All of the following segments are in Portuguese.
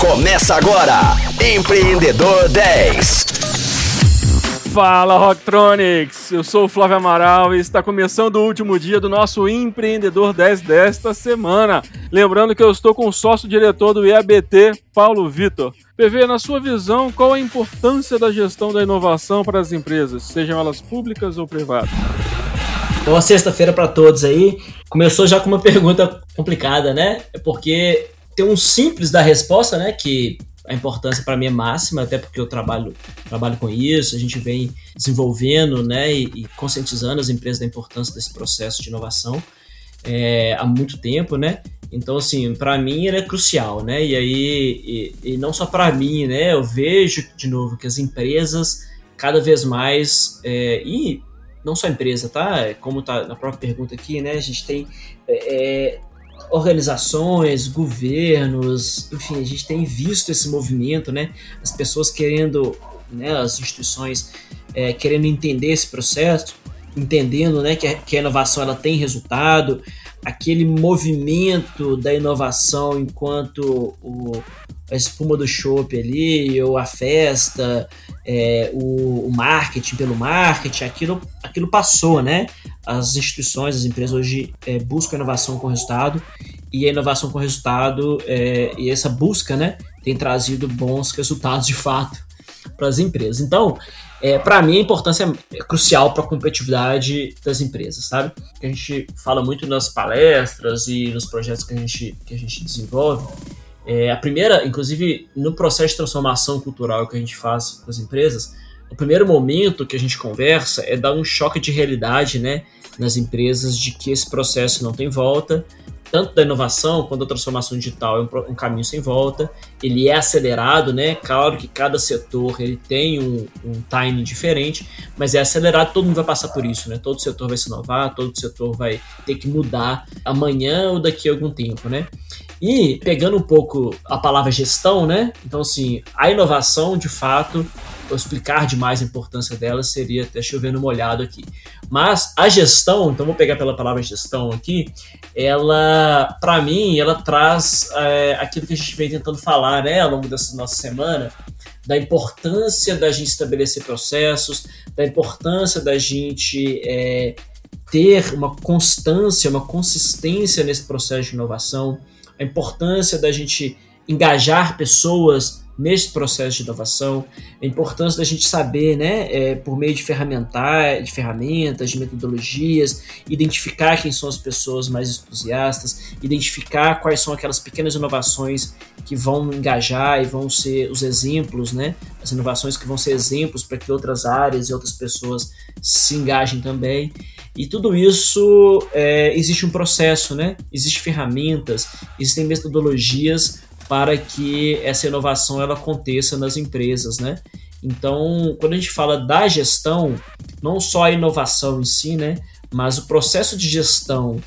Começa agora, Empreendedor 10. Fala Rocktronics, eu sou o Flávio Amaral e está começando o último dia do nosso Empreendedor 10 desta semana. Lembrando que eu estou com o sócio-diretor do IABT, Paulo Vitor. PV, na sua visão, qual a importância da gestão da inovação para as empresas, sejam elas públicas ou privadas? Boa sexta-feira para todos aí. Começou já com uma pergunta complicada, né? É porque tem um simples da resposta, né? Que a importância para mim é máxima, até porque eu trabalho, trabalho com isso, a gente vem desenvolvendo né, e, e conscientizando as empresas da importância desse processo de inovação é, há muito tempo, né? Então, assim, para mim ele é crucial, né? E aí, e, e não só para mim, né? Eu vejo, de novo, que as empresas cada vez mais, é, e não só empresa, tá? Como tá na própria pergunta aqui, né? A gente tem é, é organizações, governos, enfim, a gente tem visto esse movimento, né? As pessoas querendo, né, as instituições é, querendo entender esse processo, entendendo, né, que a, que a inovação ela tem resultado, aquele movimento da inovação enquanto o, a espuma do chopp ali, ou a festa, é, o, o, marketing pelo marketing, aquilo, aquilo passou, né? As instituições, as empresas hoje é, buscam inovação com resultado, e a inovação com resultado, é, e essa busca, né, tem trazido bons resultados de fato para as empresas. Então, é, para mim, a importância é crucial para a competitividade das empresas, sabe? A gente fala muito nas palestras e nos projetos que a gente, que a gente desenvolve. É, a primeira, inclusive, no processo de transformação cultural que a gente faz com as empresas, o primeiro momento que a gente conversa é dar um choque de realidade, né, nas empresas de que esse processo não tem volta tanto da inovação quanto da transformação digital é um, um, caminho sem volta. Ele é acelerado, né? Claro que cada setor ele tem um, um timing diferente, mas é acelerado. Todo mundo vai passar por isso, né? Todo setor vai se inovar, todo setor vai ter que mudar amanhã ou daqui a algum tempo, né? E pegando um pouco a palavra gestão, né? Então, assim, a inovação, de fato, explicar demais a importância dela seria até chovendo molhado aqui. Mas a gestão, então vou pegar pela palavra gestão aqui, ela, para mim, ela traz é, aquilo que a gente vem tentando falar, né, ao longo dessa nossa semana, da importância da gente estabelecer processos, da importância da gente é, ter uma constância, uma consistência nesse processo de inovação, a importância da gente engajar pessoas nesse processo de inovação, a importância da gente saber, né, é, por meio de, ferramentar, de ferramentas, de metodologias, identificar quem são as pessoas mais entusiastas, identificar quais são aquelas pequenas inovações que vão engajar e vão ser os exemplos, né, as inovações que vão ser exemplos para que outras áreas e outras pessoas se engajem também. E tudo isso é, existe um processo, né? Existem ferramentas, existem metodologias para que essa inovação ela aconteça nas empresas, né? Então, quando a gente fala da gestão, não só a inovação em si, né? Mas o processo de gestão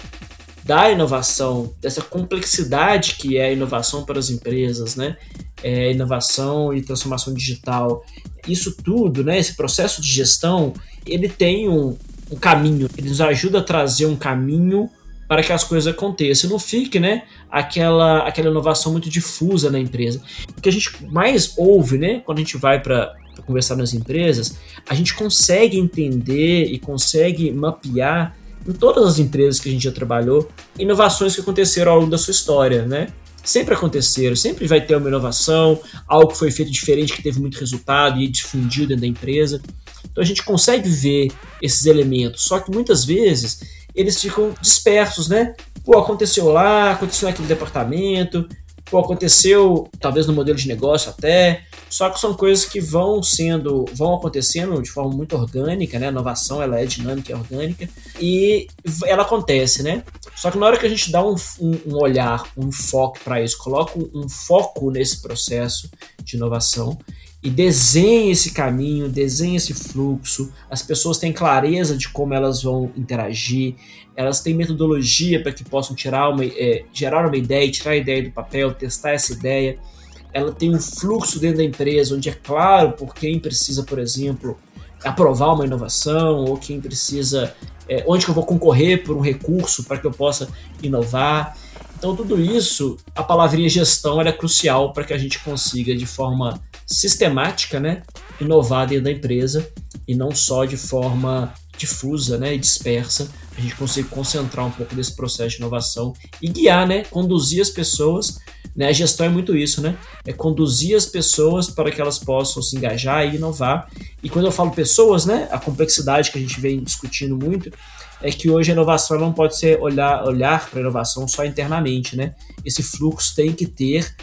da inovação, dessa complexidade que é a inovação para as empresas, né? É, inovação e transformação digital, isso tudo, né? Esse processo de gestão, ele tem um, um caminho, ele nos ajuda a trazer um caminho para que as coisas aconteçam. Não fique, né, aquela, aquela inovação muito difusa na empresa. O que a gente mais ouve, né, quando a gente vai para conversar nas empresas, a gente consegue entender e consegue mapear em todas as empresas que a gente já trabalhou, inovações que aconteceram ao longo da sua história, né? Sempre aconteceram, sempre vai ter uma inovação, algo que foi feito diferente, que teve muito resultado e difundiu dentro da empresa. Então a gente consegue ver esses elementos, só que muitas vezes eles ficam dispersos, né? Pô, aconteceu lá, aconteceu naquele departamento, pô, aconteceu talvez no modelo de negócio até, só que são coisas que vão sendo, vão acontecendo de forma muito orgânica, né? A inovação ela é dinâmica e orgânica e ela acontece, né? Só que na hora que a gente dá um, um, um olhar, um foco para isso, coloca um foco nesse processo de inovação, e desenhe esse caminho, desenhe esse fluxo. As pessoas têm clareza de como elas vão interagir, elas têm metodologia para que possam tirar uma, é, gerar uma ideia, tirar a ideia do papel, testar essa ideia. Ela tem um fluxo dentro da empresa onde é claro por quem precisa, por exemplo, aprovar uma inovação ou quem precisa, é, onde que eu vou concorrer por um recurso para que eu possa inovar. Então, tudo isso, a palavrinha gestão é crucial para que a gente consiga, de forma sistemática, né, inovar dentro da empresa e não só de forma difusa né, e dispersa, a gente consiga concentrar um pouco desse processo de inovação e guiar, né, conduzir as pessoas. Né, a gestão é muito isso, né? É conduzir as pessoas para que elas possam se engajar e inovar. E quando eu falo pessoas, né, a complexidade que a gente vem discutindo muito é que hoje a inovação não pode ser olhar, olhar para a inovação só internamente, né? Esse fluxo tem que ter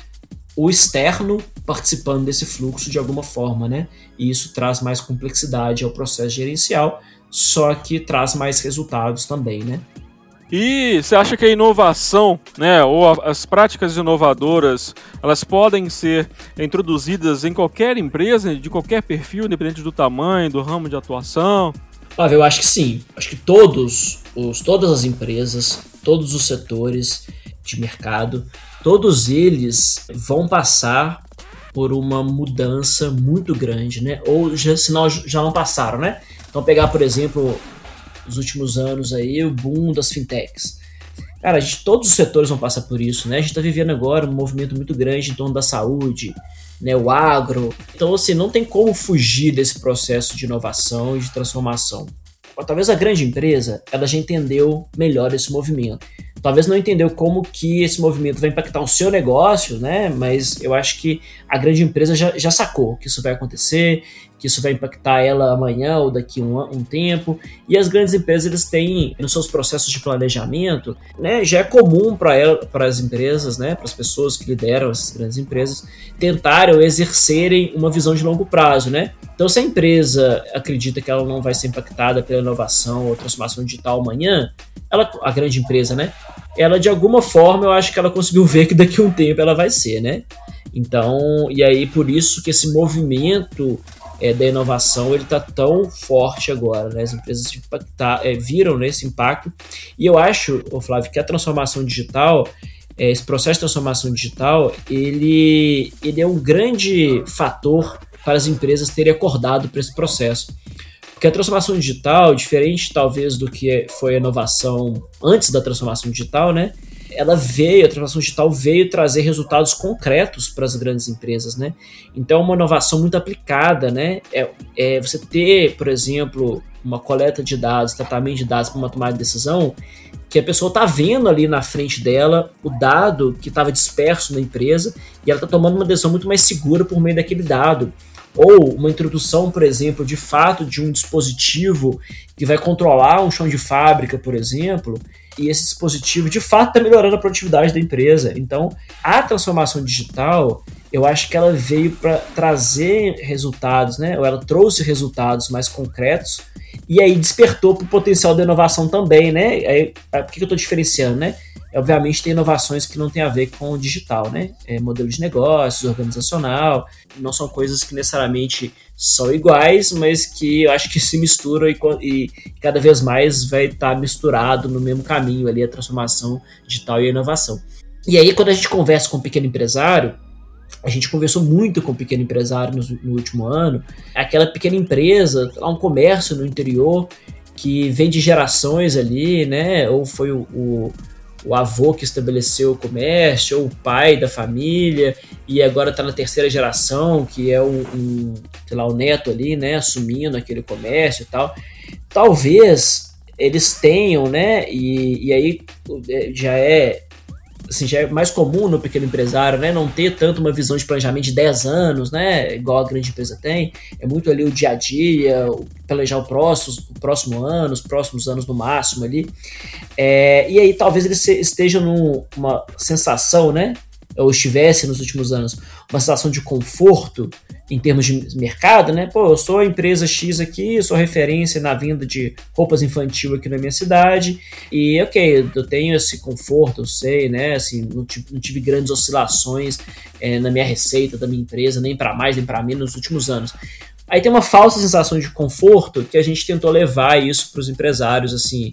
o externo participando desse fluxo de alguma forma, né? E isso traz mais complexidade ao processo gerencial, só que traz mais resultados também, né? E você acha que a inovação, né, ou as práticas inovadoras, elas podem ser introduzidas em qualquer empresa, de qualquer perfil, independente do tamanho, do ramo de atuação? Flávio, eu acho que sim. Acho que todos os, todas as empresas, todos os setores de mercado, todos eles vão passar por uma mudança muito grande, né? Ou já, não, já não passaram, né? Então pegar, por exemplo, os últimos anos aí, o boom das fintechs. Cara, a gente, todos os setores vão passar por isso, né? A gente está vivendo agora um movimento muito grande em torno da saúde, né? O agro. Então, assim, não tem como fugir desse processo de inovação e de transformação. Talvez a grande empresa, ela já entendeu melhor esse movimento talvez não entendeu como que esse movimento vai impactar o seu negócio, né? Mas eu acho que a grande empresa já, já sacou que isso vai acontecer, que isso vai impactar ela amanhã ou daqui um, um tempo. E as grandes empresas eles têm nos seus processos de planejamento, né? Já é comum para as empresas, né? Para as pessoas que lideram essas grandes empresas tentarem ou exercerem uma visão de longo prazo, né? Então, se a empresa acredita que ela não vai ser impactada pela inovação ou transformação digital amanhã, ela, a grande empresa, né? Ela de alguma forma eu acho que ela conseguiu ver que daqui a um tempo ela vai ser, né? Então, e aí por isso que esse movimento é, da inovação ele está tão forte agora, né? As empresas impactar, é, viram né, impacto e eu acho, Flávio, que a transformação digital é, esse processo de transformação digital ele, ele é um grande fator para as empresas terem acordado para esse processo. Porque a transformação digital, diferente talvez do que foi a inovação antes da transformação digital, né? Ela veio, a transformação digital veio trazer resultados concretos para as grandes empresas, né? Então, é uma inovação muito aplicada, né? É, é você ter, por exemplo, uma coleta de dados, tratamento de dados para uma tomada de decisão, que a pessoa está vendo ali na frente dela o dado que estava disperso na empresa e ela está tomando uma decisão muito mais segura por meio daquele dado ou uma introdução, por exemplo, de fato de um dispositivo que vai controlar um chão de fábrica, por exemplo, e esse dispositivo de fato está melhorando a produtividade da empresa. Então, a transformação digital, eu acho que ela veio para trazer resultados, né? Ou ela trouxe resultados mais concretos e aí despertou para o potencial da inovação também, né? Aí, por que eu estou diferenciando, né? Obviamente tem inovações que não tem a ver com o digital, né? É, modelo de negócios, organizacional, não são coisas que necessariamente são iguais, mas que eu acho que se misturam e, e cada vez mais vai estar tá misturado no mesmo caminho ali a transformação digital e a inovação. E aí quando a gente conversa com um pequeno empresário, a gente conversou muito com o pequeno empresário no, no último ano, aquela pequena empresa, um comércio no interior que vem de gerações ali, né? Ou foi o, o o avô que estabeleceu o comércio, ou o pai da família, e agora está na terceira geração, que é um, um, sei lá, o neto ali, né, assumindo aquele comércio e tal. Talvez eles tenham, né, e, e aí é, já é assim, já é mais comum no pequeno empresário, né, não ter tanto uma visão de planejamento de 10 anos, né, igual a grande empresa tem, é muito ali o dia a dia, planejar o próximo, o próximo ano, os próximos anos no máximo ali, é, e aí talvez ele esteja numa sensação, né, ou estivesse nos últimos anos, uma situação de conforto em termos de mercado, né? Pô, eu sou a empresa X aqui, sou referência na venda de roupas infantil aqui na minha cidade, e ok, eu tenho esse conforto, eu sei, né? Assim, não tive, não tive grandes oscilações é, na minha receita da minha empresa, nem para mais nem para menos nos últimos anos. Aí tem uma falsa sensação de conforto que a gente tentou levar isso para os empresários, assim.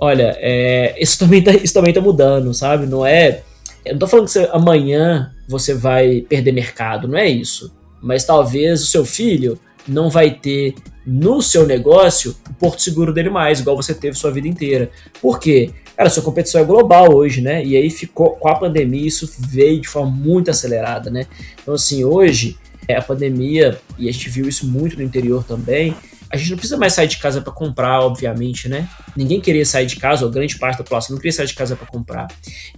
Olha, é, isso, também tá, também tá mudando, sabe? Não é eu não tô falando que você, amanhã você vai perder mercado, não é isso. mas talvez o seu filho não vai ter no seu negócio o porto seguro dele mais, igual você teve sua vida inteira. Por quê? Cara, sua competição é global hoje, né? E aí ficou com a pandemia isso veio de forma muito acelerada, né? Então assim, hoje é a pandemia e a gente viu isso muito no interior também. A gente não precisa mais sair de casa para comprar, obviamente, né? Ninguém queria sair de casa, ou grande parte da população não queria sair de casa para comprar.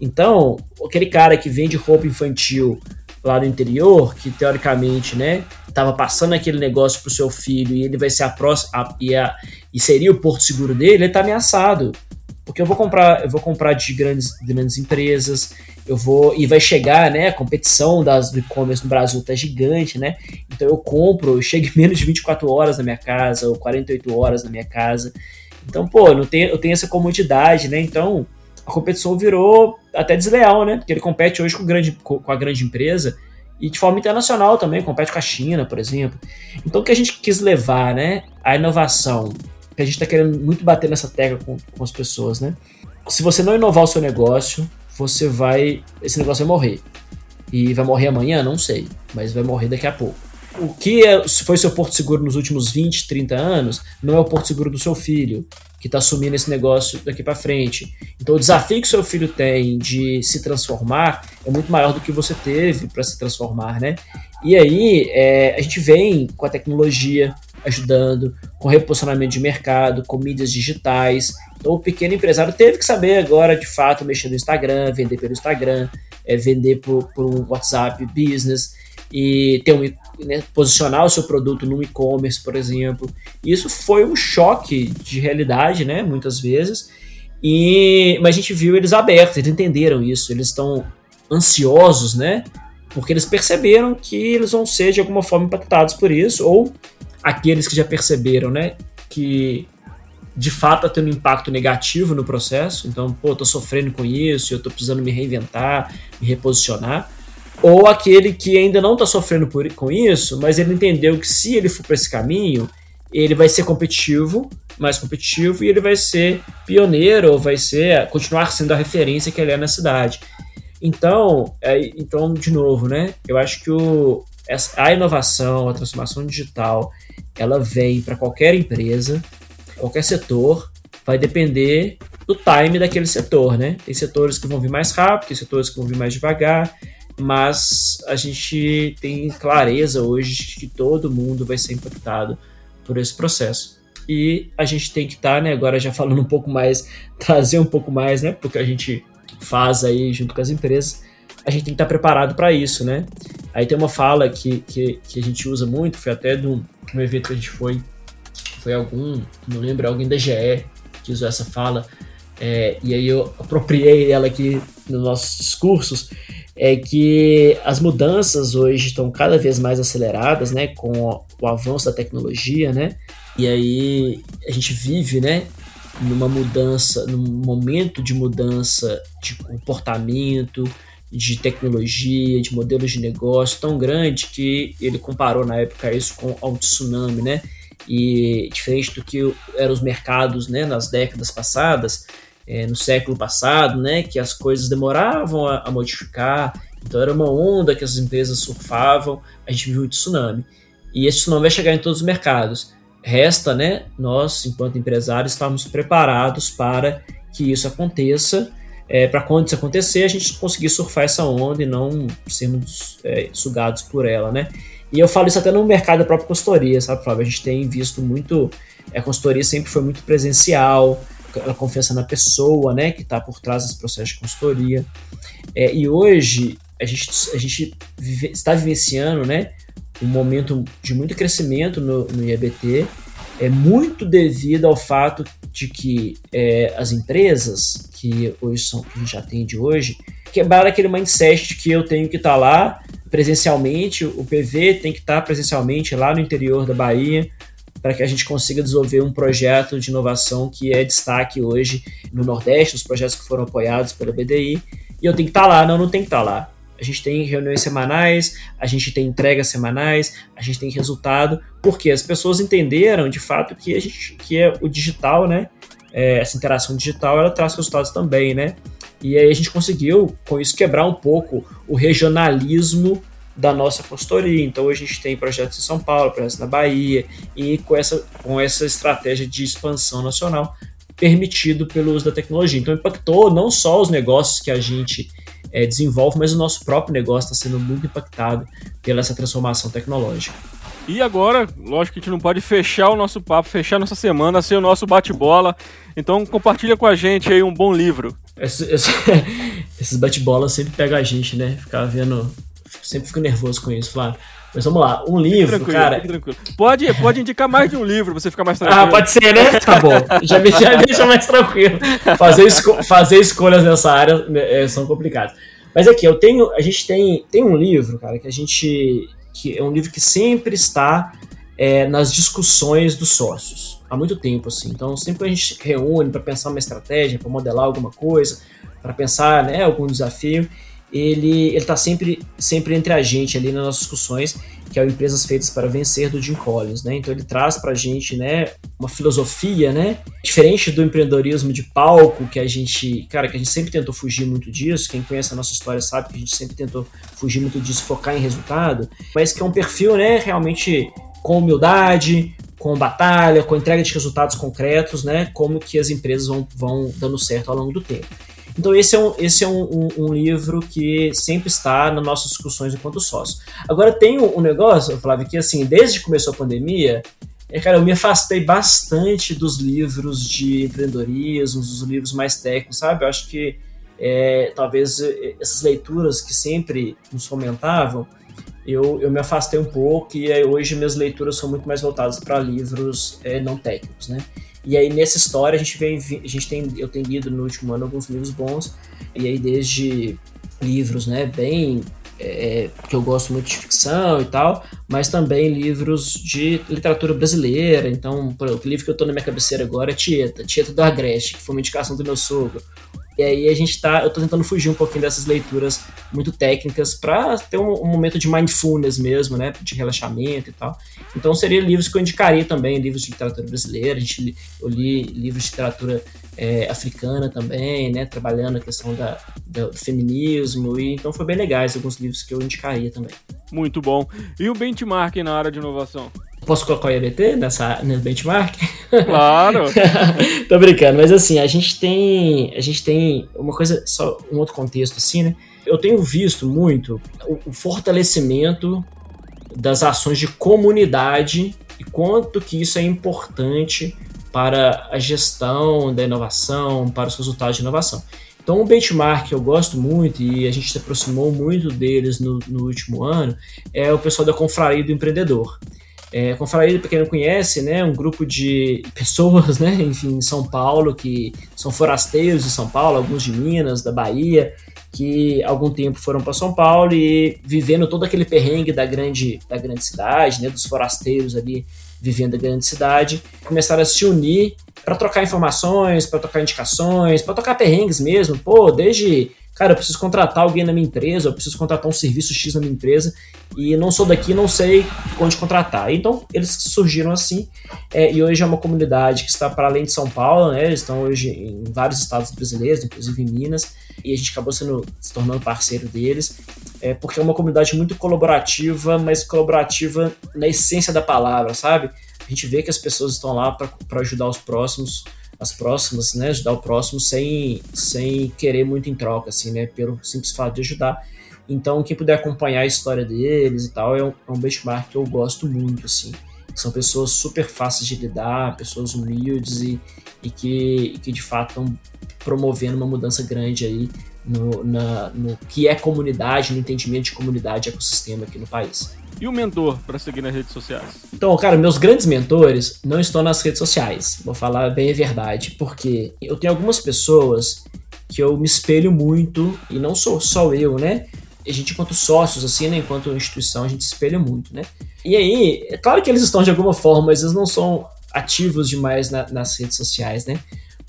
Então, aquele cara que vende roupa infantil lá do interior, que teoricamente, né, estava passando aquele negócio pro seu filho e ele vai ser a próxima e, a, e seria o porto seguro dele, ele está ameaçado. Porque eu vou comprar, eu vou comprar de grandes, grandes empresas, eu vou e vai chegar, né, a competição das do e-commerce no Brasil tá gigante, né? Então eu compro, eu chego menos de 24 horas na minha casa ou 48 horas na minha casa. Então, pô, não tenho, eu tenho essa comodidade, né? Então, a competição virou até desleal, né? Porque ele compete hoje com, grande, com a grande empresa e de forma internacional também, compete com a China, por exemplo. Então o que a gente quis levar, né? A inovação, que a gente está querendo muito bater nessa tecla com, com as pessoas, né? Se você não inovar o seu negócio, você vai. Esse negócio vai morrer. E vai morrer amanhã? Não sei, mas vai morrer daqui a pouco. O que é, foi seu porto seguro nos últimos 20, 30 anos, não é o porto seguro do seu filho, que está assumindo esse negócio daqui para frente. Então, o desafio que seu filho tem de se transformar é muito maior do que você teve para se transformar, né? E aí, é, a gente vem com a tecnologia ajudando, com reposicionamento de mercado, com mídias digitais. Então, o pequeno empresário teve que saber agora, de fato, mexer no Instagram, vender pelo Instagram, é, vender por, por um WhatsApp Business e ter um né, posicionar o seu produto no e-commerce, por exemplo. Isso foi um choque de realidade, né, muitas vezes. E mas a gente viu eles abertos, eles entenderam isso, eles estão ansiosos, né? Porque eles perceberam que eles vão ser de alguma forma impactados por isso, ou aqueles que já perceberam, né, que de fato está tendo um impacto negativo no processo, então, pô, tô sofrendo com isso, eu tô precisando me reinventar, me reposicionar ou aquele que ainda não está sofrendo por, com isso, mas ele entendeu que se ele for para esse caminho, ele vai ser competitivo, mais competitivo, e ele vai ser pioneiro, ou vai ser continuar sendo a referência que ele é na cidade. Então, é, então de novo, né? Eu acho que o, a inovação, a transformação digital, ela vem para qualquer empresa, qualquer setor, vai depender do time daquele setor, né? Tem setores que vão vir mais rápido, tem setores que vão vir mais devagar, mas a gente tem clareza hoje de que todo mundo vai ser impactado por esse processo. E a gente tem que estar, tá, né, agora já falando um pouco mais, trazer um pouco mais, né, porque a gente faz aí junto com as empresas, a gente tem que estar tá preparado para isso, né? Aí tem uma fala que, que, que, a gente usa muito, foi até de um, evento que a gente foi, foi algum, não lembro, alguém da GE que usou essa fala, é, e aí eu apropriei ela aqui nos nossos discursos, é que as mudanças hoje estão cada vez mais aceleradas, né, com o avanço da tecnologia, né, e aí a gente vive, né, numa mudança, num momento de mudança de comportamento, de tecnologia, de modelos de negócio tão grande que ele comparou na época isso com um tsunami, né, e diferente do que eram os mercados, né, nas décadas passadas, é, no século passado, né, que as coisas demoravam a, a, modificar, então era uma onda que as empresas surfavam, a gente viu o tsunami. E esse tsunami vai chegar em todos os mercados. Resta, né, nós, enquanto empresários, estarmos preparados para que isso aconteça, é, para quando isso acontecer, a gente conseguir surfar essa onda e não sermos é, sugados por ela, né. E eu falo isso até no mercado da própria consultoria, sabe, Flávio? A gente tem visto muito, a consultoria sempre foi muito presencial, a confiança na pessoa, né, que está por trás desse processo de consultoria. É, e hoje a gente, a gente vive, está vivenciando, né, um momento de muito crescimento no, no IABT, é muito devido ao fato de que é, as empresas que hoje são que a gente atende hoje quebraram aquele mindset de que eu tenho que estar tá lá presencialmente, o PV tem que estar tá presencialmente lá no interior da Bahia, para que a gente consiga desenvolver um projeto de inovação que é destaque hoje no Nordeste, os projetos que foram apoiados pela BDI, e eu tenho que estar tá lá, não, não tem que estar tá lá. A gente tem reuniões semanais, a gente tem entregas semanais, a gente tem resultado, porque as pessoas entenderam de fato que a gente que é o digital, né? É, essa interação digital ela traz resultados também, né? E aí a gente conseguiu com isso quebrar um pouco o regionalismo da nossa consultoria. Então hoje a gente tem projetos em São Paulo, projetos na Bahia, e com essa, com essa estratégia de expansão nacional permitido pelo uso da tecnologia. Então impactou não só os negócios que a gente é, desenvolve, mas o nosso próprio negócio está sendo muito impactado pela essa transformação tecnológica. E agora, lógico que a gente não pode fechar o nosso papo, fechar nossa semana sem o nosso bate-bola. Então compartilha com a gente aí um bom livro. Esse, esse, esses bate-bolas sempre pegam a gente, né? Ficar vendo. Sempre fico nervoso com isso, Flávio. Mas vamos lá, um livro, cara. Pode, pode indicar mais de um livro pra você ficar mais tranquilo. Ah, pode ser, né? Tá bom. Já me, já me deixa mais tranquilo. Fazer, esco fazer escolhas nessa área né, é, são complicadas. Mas aqui, eu tenho. A gente tem, tem um livro, cara, que a gente que é um livro que sempre está é, nas discussões dos sócios há muito tempo assim. Então sempre que a gente reúne para pensar uma estratégia, para modelar alguma coisa, para pensar né, algum desafio, ele está sempre sempre entre a gente ali nas nossas discussões que é o Empresas Feitas para Vencer do Jim Collins, né? Então ele traz para a gente, né, uma filosofia, né, diferente do empreendedorismo de palco que a gente, cara, que a gente sempre tentou fugir muito disso. Quem conhece a nossa história sabe que a gente sempre tentou fugir muito disso, focar em resultado, mas que é um perfil, né, realmente com humildade, com batalha, com entrega de resultados concretos, né? Como que as empresas vão, vão dando certo ao longo do tempo. Então esse é, um, esse é um, um, um, livro que sempre está nas nossas discussões enquanto sócio. Agora tem um, negócio, Flávio, que assim, desde que começou a pandemia, é, cara, eu me afastei bastante dos livros de empreendedorismo, dos livros mais técnicos, sabe? Eu acho que é, talvez é, essas leituras que sempre nos fomentavam, eu, eu me afastei um pouco e hoje minhas leituras são muito mais voltadas para livros é, não técnicos, né? E aí nessa história a gente vem, a gente tem, eu tenho lido no último ano alguns livros bons, e aí desde livros, né, bem é, que eu gosto muito de ficção e tal, mas também livros de literatura brasileira. Então, por exemplo, o livro que eu tô na minha cabeceira agora é Tieta, Tieta do Agreste, que foi uma indicação do meu sogro. E aí a gente tá, eu tô tentando fugir um pouquinho dessas leituras muito técnicas para ter um, um, momento de mindfulness mesmo, né, de relaxamento e tal. Então seria livros que eu indicaria também, livros de literatura brasileira, a gente, eu li livros de literatura é, africana também, né, trabalhando a questão da, do feminismo, e então foi bem legais alguns livros que eu indicaria também. Muito bom. E o benchmark na área de inovação? Posso colocar o IABT nessa, nesse benchmark? Claro! Tô brincando, mas assim, a gente tem. A gente tem uma coisa, só um outro contexto, assim, né? Eu tenho visto muito o, o fortalecimento das ações de comunidade e quanto que isso é importante para a gestão da inovação, para os resultados de inovação. Então, um benchmark que eu gosto muito e a gente se aproximou muito deles no, no último ano é o pessoal da Confraria do Empreendedor. É, Confraria, para quem não conhece, né, um grupo de pessoas, né, enfim, em São Paulo, que são forasteiros de São Paulo, alguns de Minas, da Bahia, que algum tempo foram para São Paulo e vivendo todo aquele perrengue da grande, da grande cidade, né, dos forasteiros ali vivendo a grande cidade, começaram a se unir para trocar informações, para trocar indicações, para trocar perrengues mesmo, pô, desde cara, eu preciso contratar alguém na minha empresa, eu preciso contratar um serviço X na minha empresa e não sou daqui, não sei onde contratar. Então, eles surgiram assim é, e hoje é uma comunidade que está para além de São Paulo, né? Eles estão hoje em vários estados brasileiros, inclusive em Minas, e a gente acabou sendo, se tornando parceiro deles, é, porque é uma comunidade muito colaborativa, mas colaborativa na essência da palavra, sabe? A gente vê que as pessoas estão lá para ajudar os próximos as próximas, né, ajudar o próximo sem, sem querer muito em troca, assim, né, pelo simples fato de ajudar. Então, quem puder acompanhar a história deles e tal, é um, é um benchmark que eu gosto muito, assim. São pessoas super fáceis de lidar, pessoas humildes e, e que, que de fato estão promovendo uma mudança grande aí no, na, no que é comunidade, no entendimento de comunidade e ecossistema aqui no país. E o mentor para seguir nas redes sociais? Então, cara, meus grandes mentores não estão nas redes sociais. Vou falar bem a verdade, porque eu tenho algumas pessoas que eu me espelho muito, e não sou só eu, né? A gente, enquanto sócios, assim, né? enquanto instituição, a gente se espelha muito, né? E aí, é claro que eles estão de alguma forma, mas eles não são ativos demais na, nas redes sociais, né?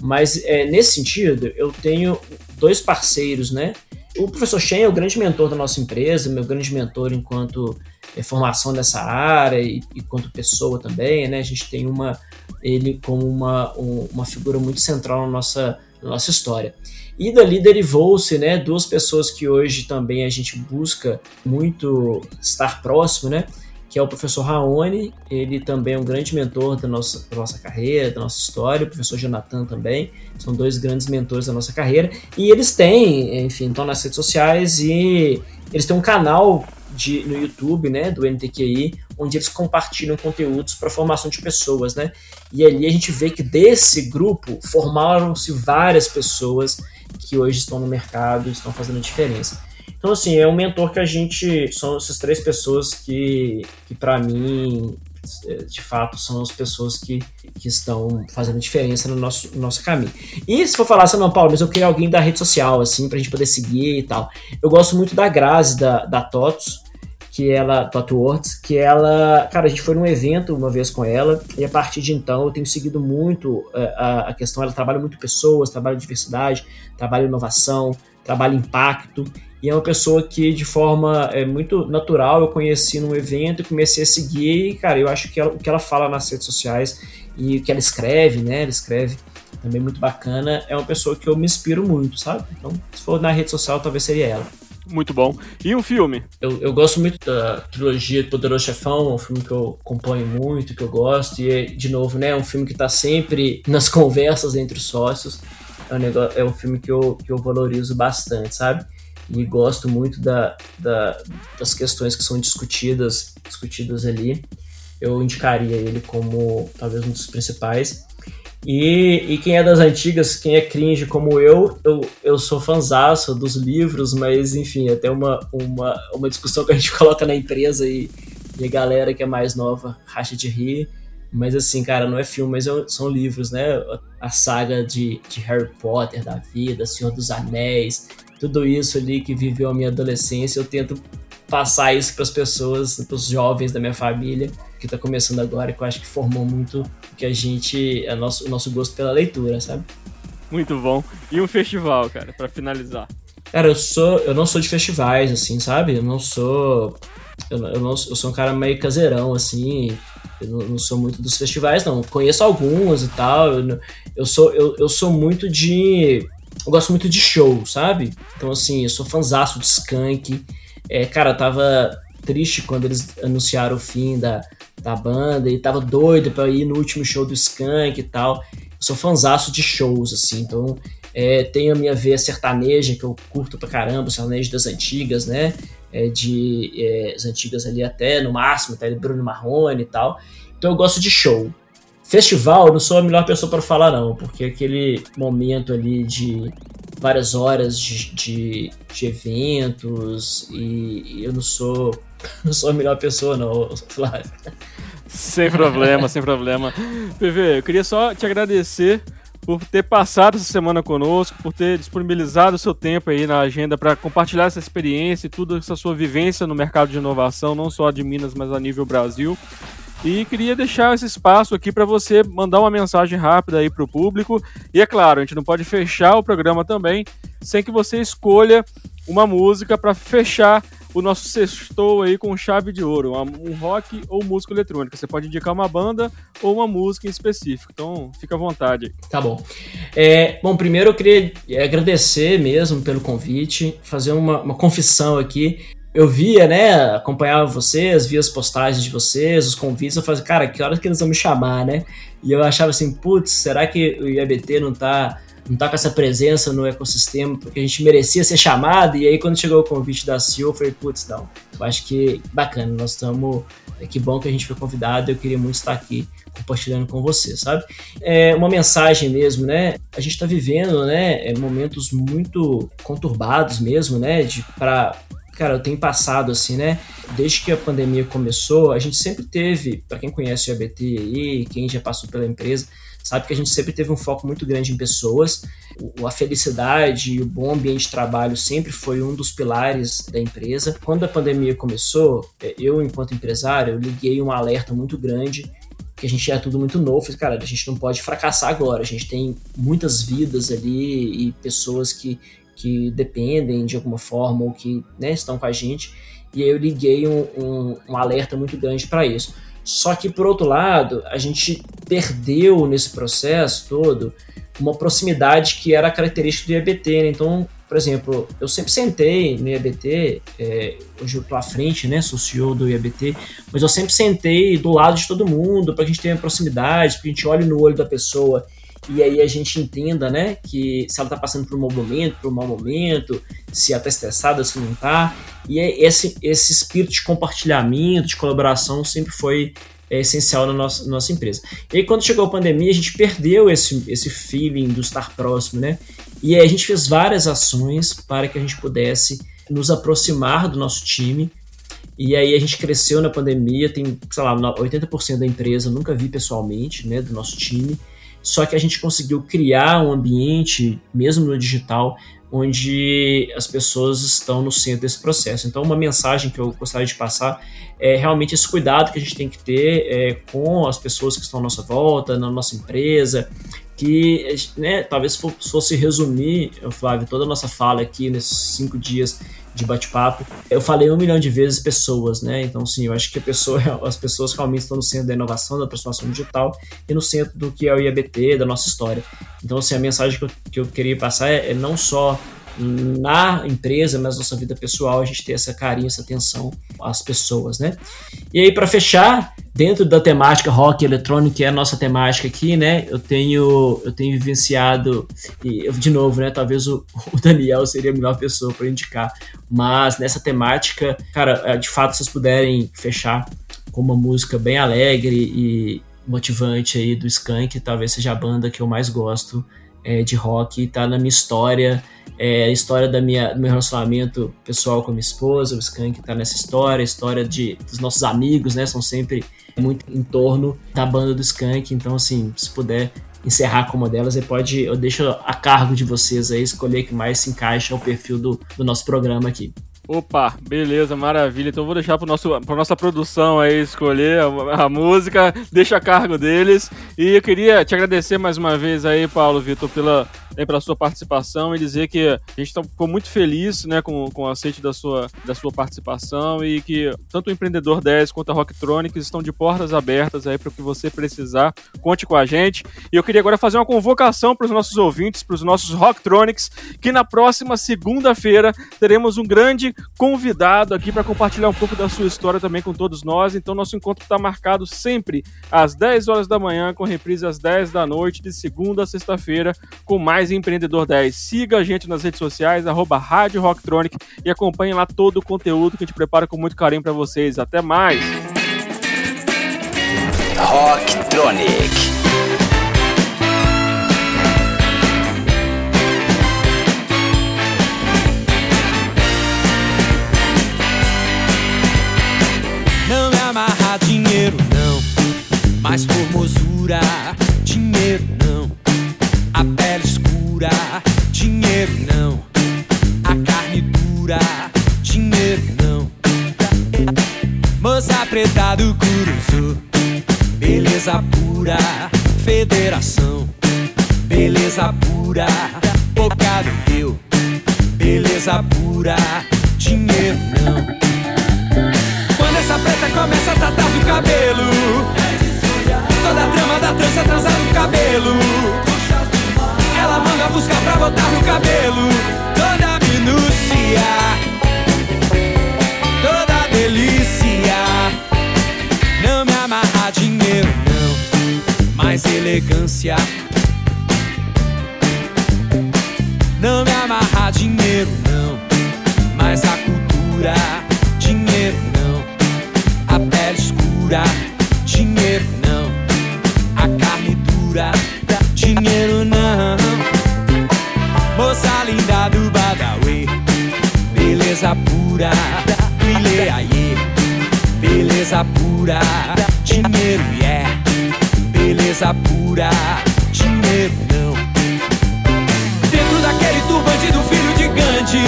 Mas é, nesse sentido, eu tenho dois parceiros, né? O professor Shen é o grande mentor da nossa empresa, meu grande mentor enquanto é, formação dessa área e, e quanto pessoa também, né? A gente tem uma ele como uma, um, uma figura muito central na nossa nossa história. E dali derivou-se, né, duas pessoas que hoje também a gente busca muito estar próximo, né, que é o professor Raoni, ele também é um grande mentor da nossa, da nossa carreira, da nossa história, o professor Jonathan também, são dois grandes mentores da nossa carreira, e eles têm, enfim, estão nas redes sociais e eles têm um canal de, no YouTube, né, do NTQI, onde eles compartilham conteúdos para formação de pessoas, né? E ali a gente vê que desse grupo formaram-se várias pessoas que hoje estão no mercado, estão fazendo diferença. Então, assim, é um mentor que a gente. São essas três pessoas que, que para mim, de fato, são as pessoas que, que estão fazendo diferença no nosso, no nosso caminho. E se for falar assim, não, Paulo, mas eu queria alguém da rede social, assim, pra gente poder seguir e tal. Eu gosto muito da Grazi, da, da TOTOS, que ela, Toto Words, que ela, cara, a gente foi num evento uma vez com ela, e a partir de então eu tenho seguido muito uh, a, a questão, ela trabalha muito pessoas, trabalha diversidade, trabalha inovação, trabalha impacto, e é uma pessoa que, de forma é, muito natural, eu conheci num evento comecei a seguir. E, cara, eu acho que ela, o que ela fala nas redes sociais e o que ela escreve, né? Ela escreve também muito bacana. É uma pessoa que eu me inspiro muito, sabe? Então, se for na rede social, talvez seria ela. Muito bom. E um filme? Eu, eu gosto muito da trilogia Poderoso Chefão, é um filme que eu acompanho muito, que eu gosto. E, de novo, né? É um filme que está sempre nas conversas entre os sócios. É um, negócio, é um filme que eu, que eu valorizo bastante, sabe? e gosto muito da, da, das questões que são discutidas, discutidas ali. Eu indicaria ele como talvez um dos principais. E, e quem é das antigas, quem é cringe como eu, eu, eu sou fanzaço dos livros, mas enfim, até uma, uma, uma discussão que a gente coloca na empresa e, e a galera que é mais nova racha de rir. Mas assim, cara, não é filme, mas é são livros, né? A saga de, de Harry Potter da vida, Senhor dos Anéis, tudo isso ali que viveu a minha adolescência, eu tento passar isso para as pessoas, para os jovens da minha família, que está começando agora, que eu acho que formou muito que a gente, é nosso, o nosso gosto pela leitura, sabe? Muito bom. E um festival, cara, para finalizar. Cara, eu sou, eu não sou de festivais, assim, sabe? Eu não sou, eu, eu, não, eu sou um cara meio caseirão, assim. Eu não, não, sou muito dos festivais, não. Conheço alguns e tal. Eu, eu sou, eu, eu sou muito de eu gosto muito de show, sabe? Então, assim, eu sou fanzaço de Skank. É, cara, eu tava triste quando eles anunciaram o fim da, da banda e tava doido pra ir no último show do Skank e tal. Eu sou fanzaço de shows, assim, então é, tenho a minha veia sertaneja, que eu curto pra caramba, sertanejo das antigas, né? É, de é, as antigas ali até no máximo, até Bruno Marrone e tal. Então eu gosto de show. Festival, eu não sou a melhor pessoa para falar, não, porque aquele momento ali de várias horas de, de, de eventos e, eu não sou, não sou a melhor pessoa, não, Flávio. Sem problema, sem problema. PV, eu queria só te agradecer por ter passado essa semana conosco, por ter disponibilizado o seu tempo aí na agenda para compartilhar essa experiência e toda essa sua vivência no mercado de inovação, não só de Minas, mas a nível Brasil. E queria deixar esse espaço aqui para você mandar uma mensagem rápida aí para o público. E é claro, a gente não pode fechar o programa também sem que você escolha uma música para fechar o nosso sextou aí com chave de ouro, um rock ou música eletrônica. Você pode indicar uma banda ou uma música em específico. Então, fica à vontade. Tá bom. É, bom, primeiro eu queria agradecer mesmo pelo convite, fazer uma, uma confissão aqui eu via, né, acompanhava vocês, via as postagens de vocês, os convites, eu falei, cara, que horas que eles vão me chamar, né? E eu achava assim, putz, será que o IABT não tá, não tá com essa presença no ecossistema porque a gente merecia ser chamado? E aí quando chegou o convite da CEO, eu falei, putz, não, eu acho que bacana, nós estamos, é que bom que a gente foi convidado, eu queria muito estar aqui compartilhando com você, sabe? É uma mensagem mesmo, né? A gente está vivendo, né, momentos muito conturbados mesmo, né, de para cara, eu tenho passado assim, né? Desde que a pandemia começou, a gente sempre teve, para quem conhece o ABT aí, quem já passou pela empresa, sabe que a gente sempre teve um foco muito grande em pessoas. A felicidade e o bom ambiente de trabalho sempre foi um dos pilares da empresa. Quando a pandemia começou, é, eu, enquanto empresário, eu liguei um alerta muito grande que a gente é tudo muito novo. Falei, cara, a gente não pode fracassar agora. A gente tem muitas vidas ali e pessoas que, que dependem de alguma forma ou que né, estão com a gente. E aí eu liguei um, um, um alerta muito grande para isso. Só que, por outro lado, a gente perdeu nesse processo todo uma proximidade que era característica do IABT. Né? Então, por exemplo, eu sempre sentei no IABT, é, hoje eu estou à frente, né, sou CEO do IABT, mas eu sempre sentei do lado de todo mundo para que a gente tenha proximidade, para que a gente olhe no olho da pessoa e aí a gente entenda, né, que se ela está passando por um bom momento, por um mau momento, se ela está estressada, se não está. E é esse, esse espírito de compartilhamento, de colaboração sempre foi é, essencial na nossa, nossa empresa. E aí quando chegou a pandemia, a gente perdeu esse, esse feeling do estar próximo, né? E aí a gente fez várias ações para que a gente pudesse nos aproximar do nosso time. E aí a gente cresceu na pandemia, tem, sei lá, 80% da empresa nunca vi pessoalmente, né, do nosso time só que a gente conseguiu criar um ambiente, mesmo no digital, onde as pessoas estão no centro desse processo. Então, uma mensagem que eu gostaria de passar é realmente esse cuidado que a gente tem que ter é, com as pessoas que estão à nossa volta, na nossa empresa, que né, talvez fosse resumir, Flávio, toda a nossa fala aqui nesses cinco dias de bate-papo. Eu falei um milhão de vezes pessoas, né? Então, sim, eu acho que pessoa, as pessoas realmente estão no centro da inovação, da transformação digital e no centro do que é o IABT, da nossa história. Então, assim, a mensagem que eu, que eu queria passar é, é não só na empresa, mas na nossa vida pessoal, a gente ter essa carinho, essa atenção às pessoas, né? E aí, para fechar, dentro da temática rock eletrônico, que é a nossa temática aqui, né? Eu tenho, eu tenho vivenciado, e de novo, né? Talvez o, o Daniel seria a melhor pessoa para indicar, mas nessa temática, cara, é, de fato, vocês puderem fechar com uma música bem alegre e motivante aí do Skank, talvez seja a banda que eu mais gosto é, de rock, tá na minha história é, a história da minha, do meu relacionamento pessoal com a minha esposa, o Skank tá nessa história, a história de, dos nossos amigos, né? São sempre muito em torno da banda do Skank. Então, assim, se puder encerrar com uma delas, pode, eu deixo a cargo de vocês aí escolher que mais se encaixa ao perfil do, do nosso programa aqui. Opa, beleza, maravilha. Então vou deixar para nosso pra nossa produção aí escolher a, a, música, deixa a cargo deles. E eu queria te agradecer mais uma vez aí, Paulo Vitor, pela né, pela sua participação e dizer que a gente tá, ficou muito feliz né, com, com o aceite da sua, da sua participação e que tanto o Empreendedor 10 quanto a Rocktronics estão de portas abertas aí para o que você precisar. Conte com a gente. E eu queria agora fazer uma convocação para os nossos ouvintes, para os nossos Rocktronics, que na próxima segunda-feira teremos um grande convidado aqui para compartilhar um pouco da sua história também com todos nós. Então, nosso encontro está marcado sempre às 10 horas da manhã, com reprise às 10 da noite, de segunda a sexta-feira, com mais mais Empreendedor 10. Siga a gente nas redes sociais, arroba Rádio Rocktronic e acompanhe lá todo o conteúdo que a gente prepara com muito carinho para vocês. Até mais! Rocktronic. Não me amarra dinheiro, não. Mais formosura, dinheiro, pura, federação. Beleza pura, boca do rio. Beleza pura, dinheiro não. Quando essa preta começa a tratar do cabelo, toda a trama da trança transa no cabelo ela manda buscar pra botar no cabelo elegância Não me amarra dinheiro não. Mais a cultura Dinheiro não. A pele escura Dinheiro não. A carne dura Dinheiro não. Moça linda do Badawi Beleza pura. Ileaie Beleza pura Dinheiro yeah. Beleza pura. Dinheiro não Dentro daquele turbante do filho de Gandhi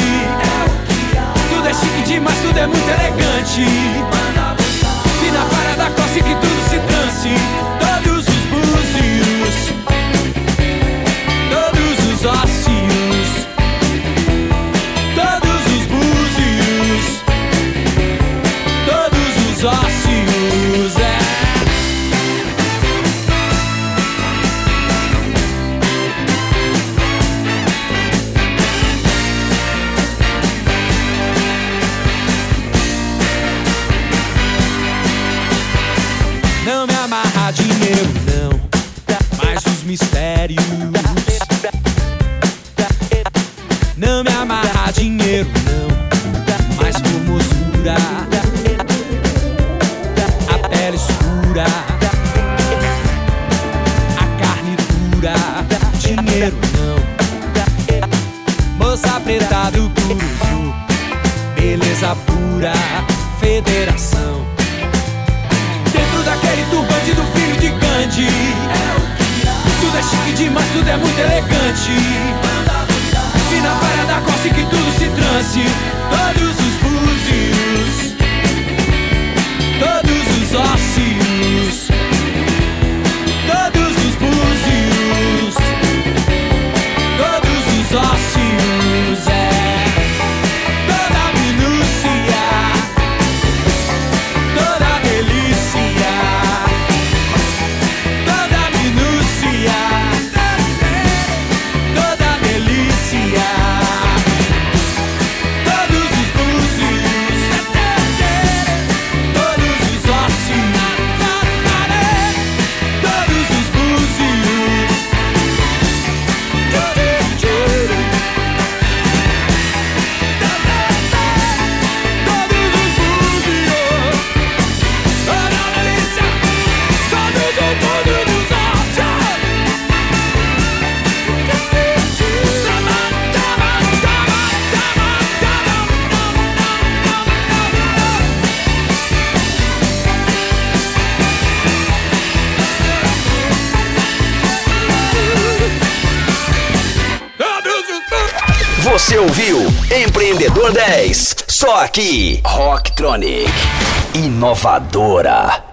Tudo é chique demais, tudo é muito elegante. E na parada cosse que tudo se trance aqui. Rocktronic. Inovadora.